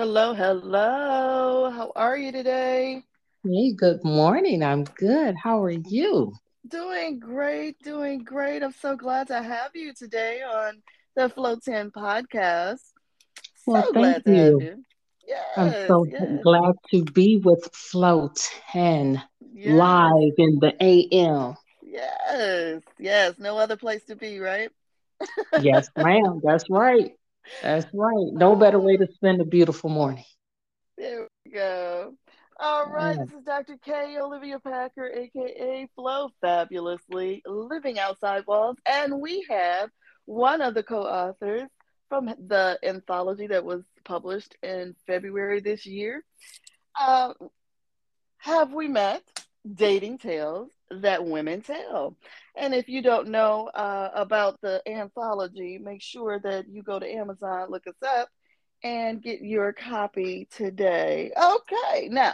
Hello, hello. How are you today? Hey, good morning. I'm good. How are you? Doing great, doing great. I'm so glad to have you today on the Flow 10 podcast. Well, So thank glad to have you. you. I'm Yes, so yes, glad to be with Flow 10 yes, live in the AM. yes, yes. No other place to be, right? Yes, ma'am. That's right. That's right. No better way to spend a beautiful morning. There we go. All right, Yeah. this is Dr. K. Olivia Packer, aka Flow Fabulously, living outside walls, and we have one of the co-authors from the anthology that was published in February this year. Uh, have we met? Dating Tales That Women Tell. And if you don't know uh, about the anthology, make sure that you go to Amazon, look us up, and get your copy today. Okay, now,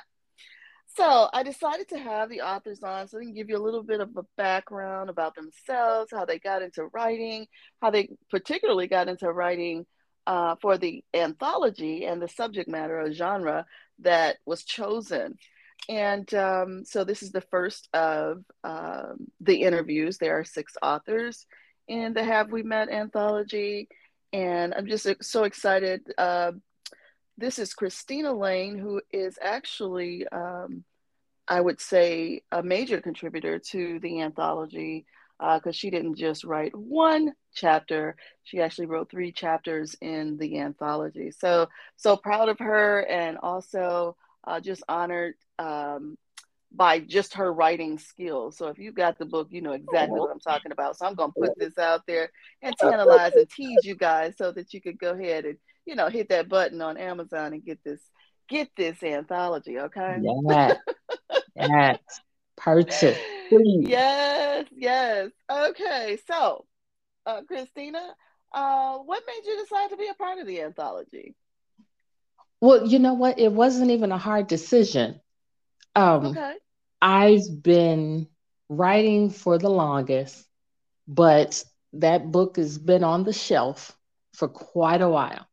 so I decided to have the authors on so they can give you a little bit of a background about themselves, how they got into writing, how they particularly got into writing uh, for the anthology and the subject matter or genre that was chosen. And um, so this is the first of um, the interviews. There are six authors in the Have We Met anthology. And I'm just so excited. Uh, this is Cristina Lane, who is actually, um, I would say, a major contributor to the anthology because uh, she didn't just write one chapter, she actually wrote three chapters in the anthology. So, so proud of her and also uh, just honored um, by just her writing skills. So if you got the book, you know exactly what I'm talking about. So I'm going to put this out there and tantalize and tease you guys so that you could go ahead and, you know, hit that button on Amazon and get this get this anthology, okay? Yes. Yes. Purchase, please. yes, yes. Okay. So, uh, Cristina, uh, what made you decide to be a part of the anthology? Well, you know what? It wasn't even a hard decision. Um, Okay. I've been writing for the longest, but that book has been on the shelf for quite a while.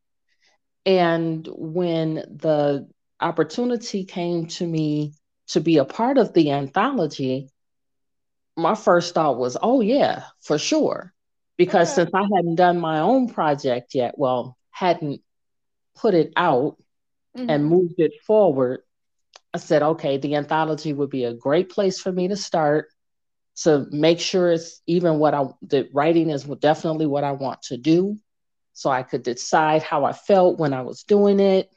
And when the opportunity came to me to be a part of the anthology, my first thought was, oh, yeah, for sure. Because Okay. since I hadn't done my own project yet, well, hadn't put it out and Mhm. moved it forward, I said, okay, the anthology would be a great place for me to start to make sure it's even what I, the writing is definitely what I want to do. So I could decide how I felt when I was doing it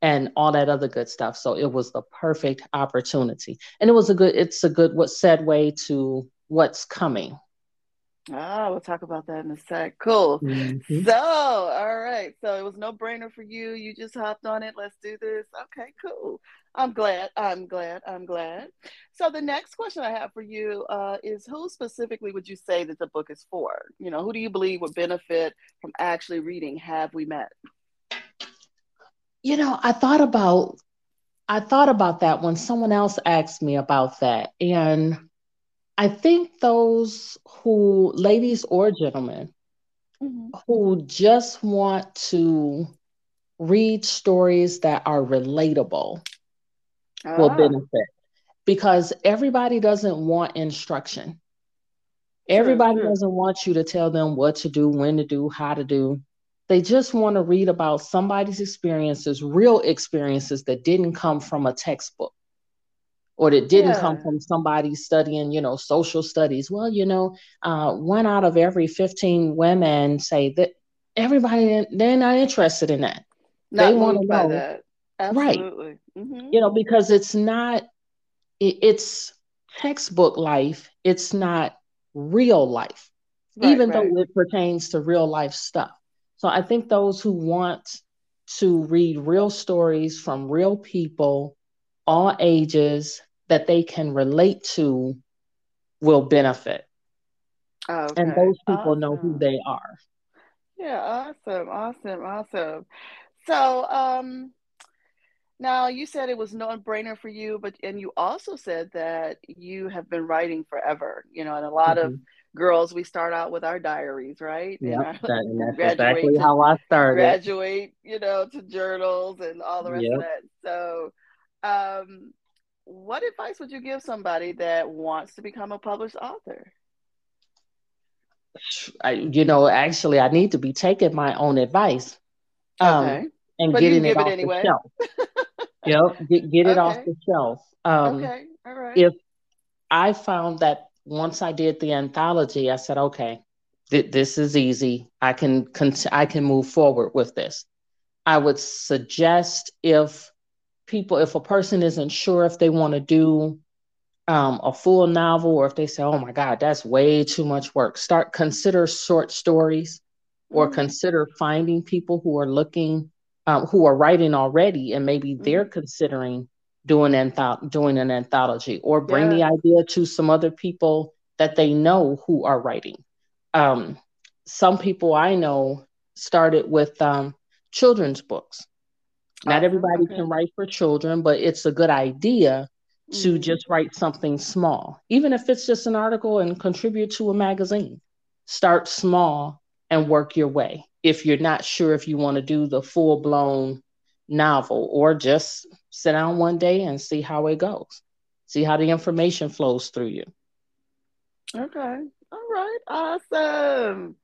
and all that other good stuff. So it was the perfect opportunity. And it was a good, it's a good, what segue to what's coming. Ah, we'll talk about that in a sec. Cool. Mhm. So, all right. So it was no brainer for you. You just hopped on it. Let's do this. Okay, cool. I'm glad. I'm glad. I'm glad. So the next question I have for you uh, is who specifically would you say that the book is for? You know, who do you believe would benefit from actually reading Have We Met? You know, I thought about I thought about that when someone else asked me about that. And I think those who, ladies or gentlemen, Mhm. who just want to read stories that are relatable will Ah, benefit because everybody doesn't want instruction. Everybody doesn't want you to tell them what to do, when to do, how to do. They just want to read about somebody's experiences, real experiences that didn't come from a textbook or that didn't come from somebody studying, you know, social studies. Well, you know, uh, one out of every 15 women say that everybody, they're not interested in that. They want to know, that. right, Absolutely. hmm you know, because it's not, it, it's textbook life, it's not real life, Right, even right. though it pertains to real life stuff. So I think those who want to read real stories from real people, all ages, that they can relate to will benefit. And Okay. those people know who they are. Yeah, awesome, awesome, awesome. So, um, now you said it was no brainer for you, but and you also said that you have been writing forever, you know, and a lot of Mhm. girls, we start out with our diaries, right? Yeah, that, that's exactly to, how I started. Graduate, you know, to journals and all the rest yep. of that. So, um, what advice would you give somebody that wants to become a published author? I, you know, actually, I need to be taking my own advice. Um, okay. And but getting it off it anyway. the shelf. yep, get, get it okay. off the shelf. Um, okay, all right. If I found that once I did the anthology, I said, okay, th- this is easy. I can cont- I can move forward with this. I would suggest if people, if a person isn't sure if they want to do um, a full novel or if they say, oh my God, that's way too much work, start consider short stories or mm-hmm. consider finding people who are looking, um, who are writing already, and maybe mm-hmm. they're considering doing, antho- doing an anthology or bring yeah. the idea to some other people that they know who are writing. Um, some people I know started with um, children's books. Not oh, everybody okay. can write for children, but it's a good idea to mm-hmm. just write something small, even if it's just an article and contribute to a magazine. Start small and work your way. If you're not sure if you want to do the full blown novel or just sit down one day and see how it goes, see how the information flows through you. Okay. All right. Awesome.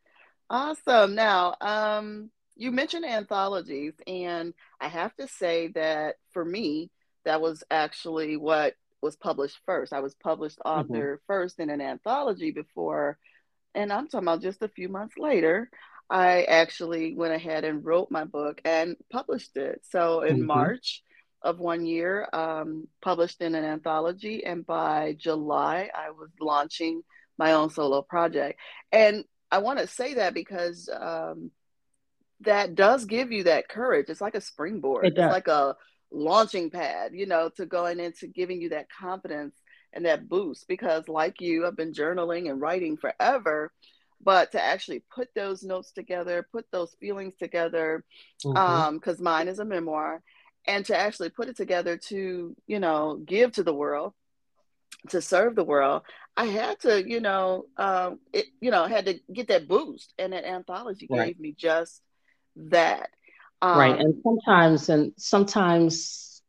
Awesome. Now, um, you mentioned anthologies, and I have to say that for me, that was actually what was published first. I was published mm-hmm. author mm-hmm. first in an anthology before, and I'm talking about just a few months later. I actually went ahead and wrote my book and published it. So in mm-hmm. March of one year, um, published in an anthology, and by July, I was launching my own solo project. And I want to say that because um, that does give you that courage. It's like a springboard. It it's like a launching pad, you know, to going into giving you that confidence and that boost. Because, like you, I've been journaling and writing forever, but to actually put those notes together, put those feelings together, because mm-hmm. um, mine is a memoir, and to actually put it together to, you know, give to the world, to serve the world, I had to, you know, um, it, you know, had to get that boost, and that anthology right. gave me just that. Um, right. And sometimes, and sometimes,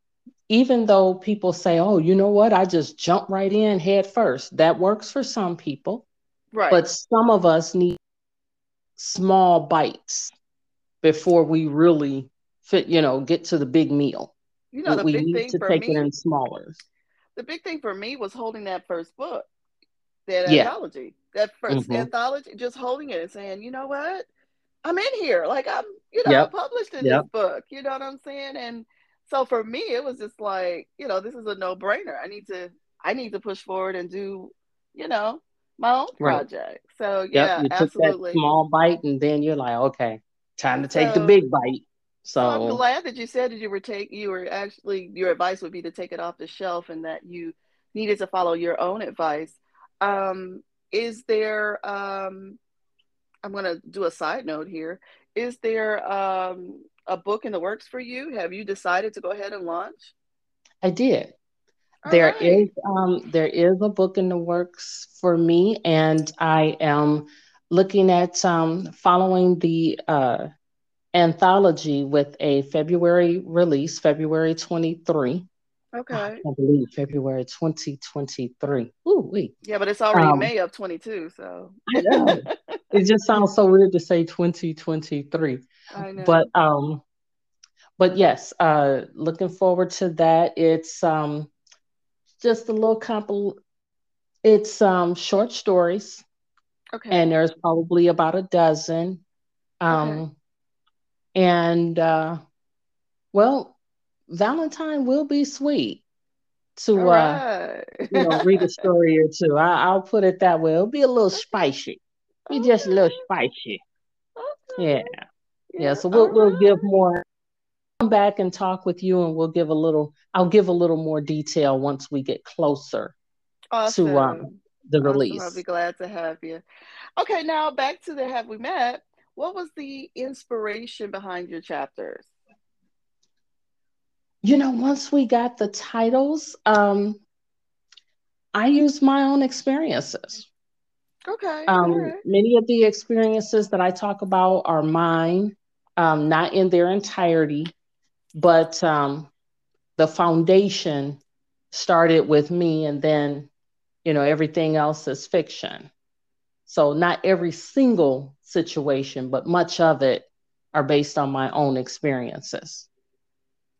even though people say, oh, you know what, I just jump right in head first, that works for some people. Right. But some of us need small bites before we really fit, you know, get to the big meal. You know, the we big need thing to for take me, it in smaller. The big thing for me was holding that first book, that yeah. anthology, that 1st mm-hmm. anthology, just holding it and saying, you know what, I'm in here. Like I'm, you know, yep. published in yep. this book. You know what I'm saying? And so for me, it was just like, you know, this is a no brainer. I need to, I need to push forward and do, you know, my own project. Right. So yeah, yep, absolutely. Small bite, and then you're like, okay, time to take so, the big bite. So, so I'm glad that you said that you were take, you were actually your advice would be to take it off the shelf, and that you needed to follow your own advice. Um, is there um, I'm going to do a side note here. Is there um, a book in the works for you? Have you decided to go ahead and launch? I did. All there right. is um, there is a book in the works for me, and I am looking at um, following the uh, anthology with a February release, February 23. Okay. I believe February 2023. Ooh, wait. Yeah, but it's already um, May of 22, so. I know. it just sounds so weird to say 2023. I know. But um but yes, uh looking forward to that. It's um just a little couple it's um short stories. Okay. And there's probably about a dozen. Um okay. and uh well Valentine will be sweet to uh, you know read a story or two. I, will put it that way. It'll be a little spicy. Okay. just a little spicy. Okay. Yeah. yeah. yeah. So we'll right. we'll give more come back and talk with you and we'll give a little I'll give a little more detail once we get closer awesome. to um the awesome. release. I'll be glad to have you. Okay, now back to the have we met. What was the inspiration behind your chapters? you know, once we got the titles, um, I used my own experiences. Okay. Um, right. Many of the experiences that I talk about are mine, um, not in their entirety, but um, the foundation started with me, and then, you know, everything else is fiction. So, not every single situation, but much of it are based on my own experiences.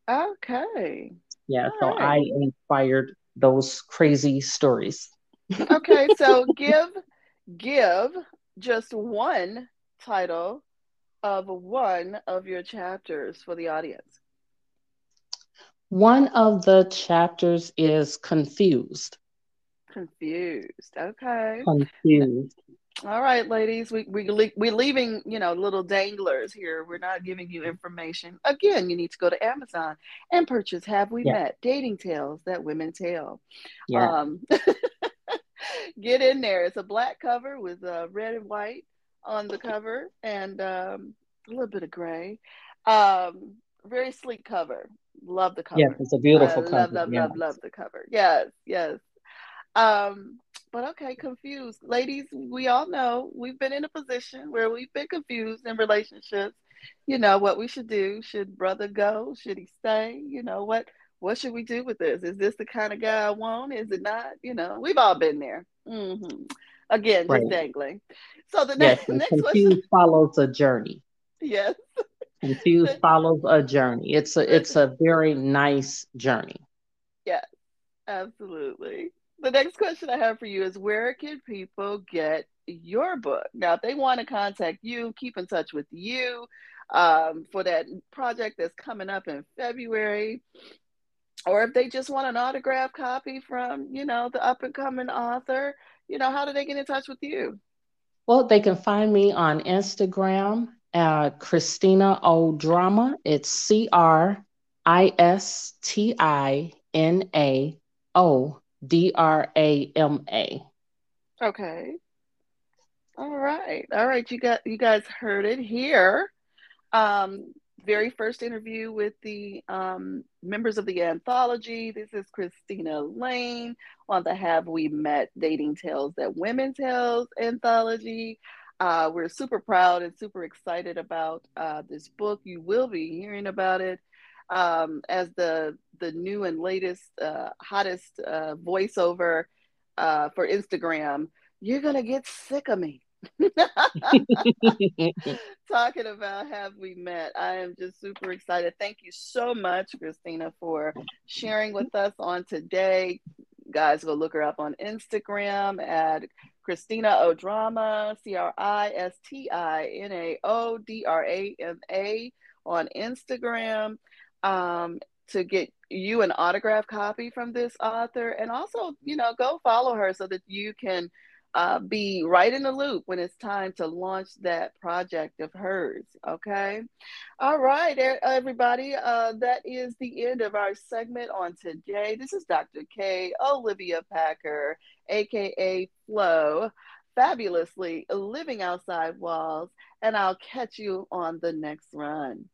Okay. Yeah, All so right. I inspired those crazy stories. okay, so give give just one title of one of your chapters for the audience. One of the chapters is confused. Confused. Okay. Confused. All right, ladies, we we we're leaving you know little danglers here. We're not giving you information. Again, you need to go to Amazon and purchase "Have We yeah. Met?" Dating tales that women tell. Yeah. Um, get in there. It's a black cover with uh, red and white on the cover, and um, a little bit of gray. Um, very sleek cover. Love the cover. Yes, it's a beautiful uh, cover. Love, love, love, love the cover. Yes, yes. Um, but okay, confused. Ladies, we all know we've been in a position where we've been confused in relationships. You know what we should do. Should brother go? Should he stay? You know what what should we do with this? Is this the kind of guy I want? Is it not? You know, we've all been there. Mm-hmm. Again, right. just dangling. So the yes, next, next confused question follows a journey. Yes. Confused follows a journey. It's a it's a very nice journey. Yes, absolutely the next question I have for you is where can people get your book? Now, if they want to contact you, keep in touch with you um, for that project that's coming up in February, or if they just want an autograph copy from, you know, the up and coming author, you know, how do they get in touch with you? Well, they can find me on Instagram at Cristina O Drama. It's C R I S T I N A O D R A M A. Okay. All right. All right. You got you guys heard it here. Um, very first interview with the um, members of the anthology. This is Cristina Lane on the Have We Met Dating Tales That Women Tells anthology. Uh, we're super proud and super excited about uh, this book. You will be hearing about it um, as the the new and latest, uh, hottest uh, voiceover uh, for Instagram, you're gonna get sick of me. Talking about have we met? I am just super excited. Thank you so much, Cristina, for sharing with us on today. Guys, go look her up on Instagram at Cristina Odrama, C R I S T I N A O D R A M A on Instagram um, to get you an autograph copy from this author and also you know go follow her so that you can uh, be right in the loop when it's time to launch that project of hers okay? All right everybody uh, that is the end of our segment on today. This is dr k olivia packer aka Flow fabulously living outside walls and i'll catch you on the next run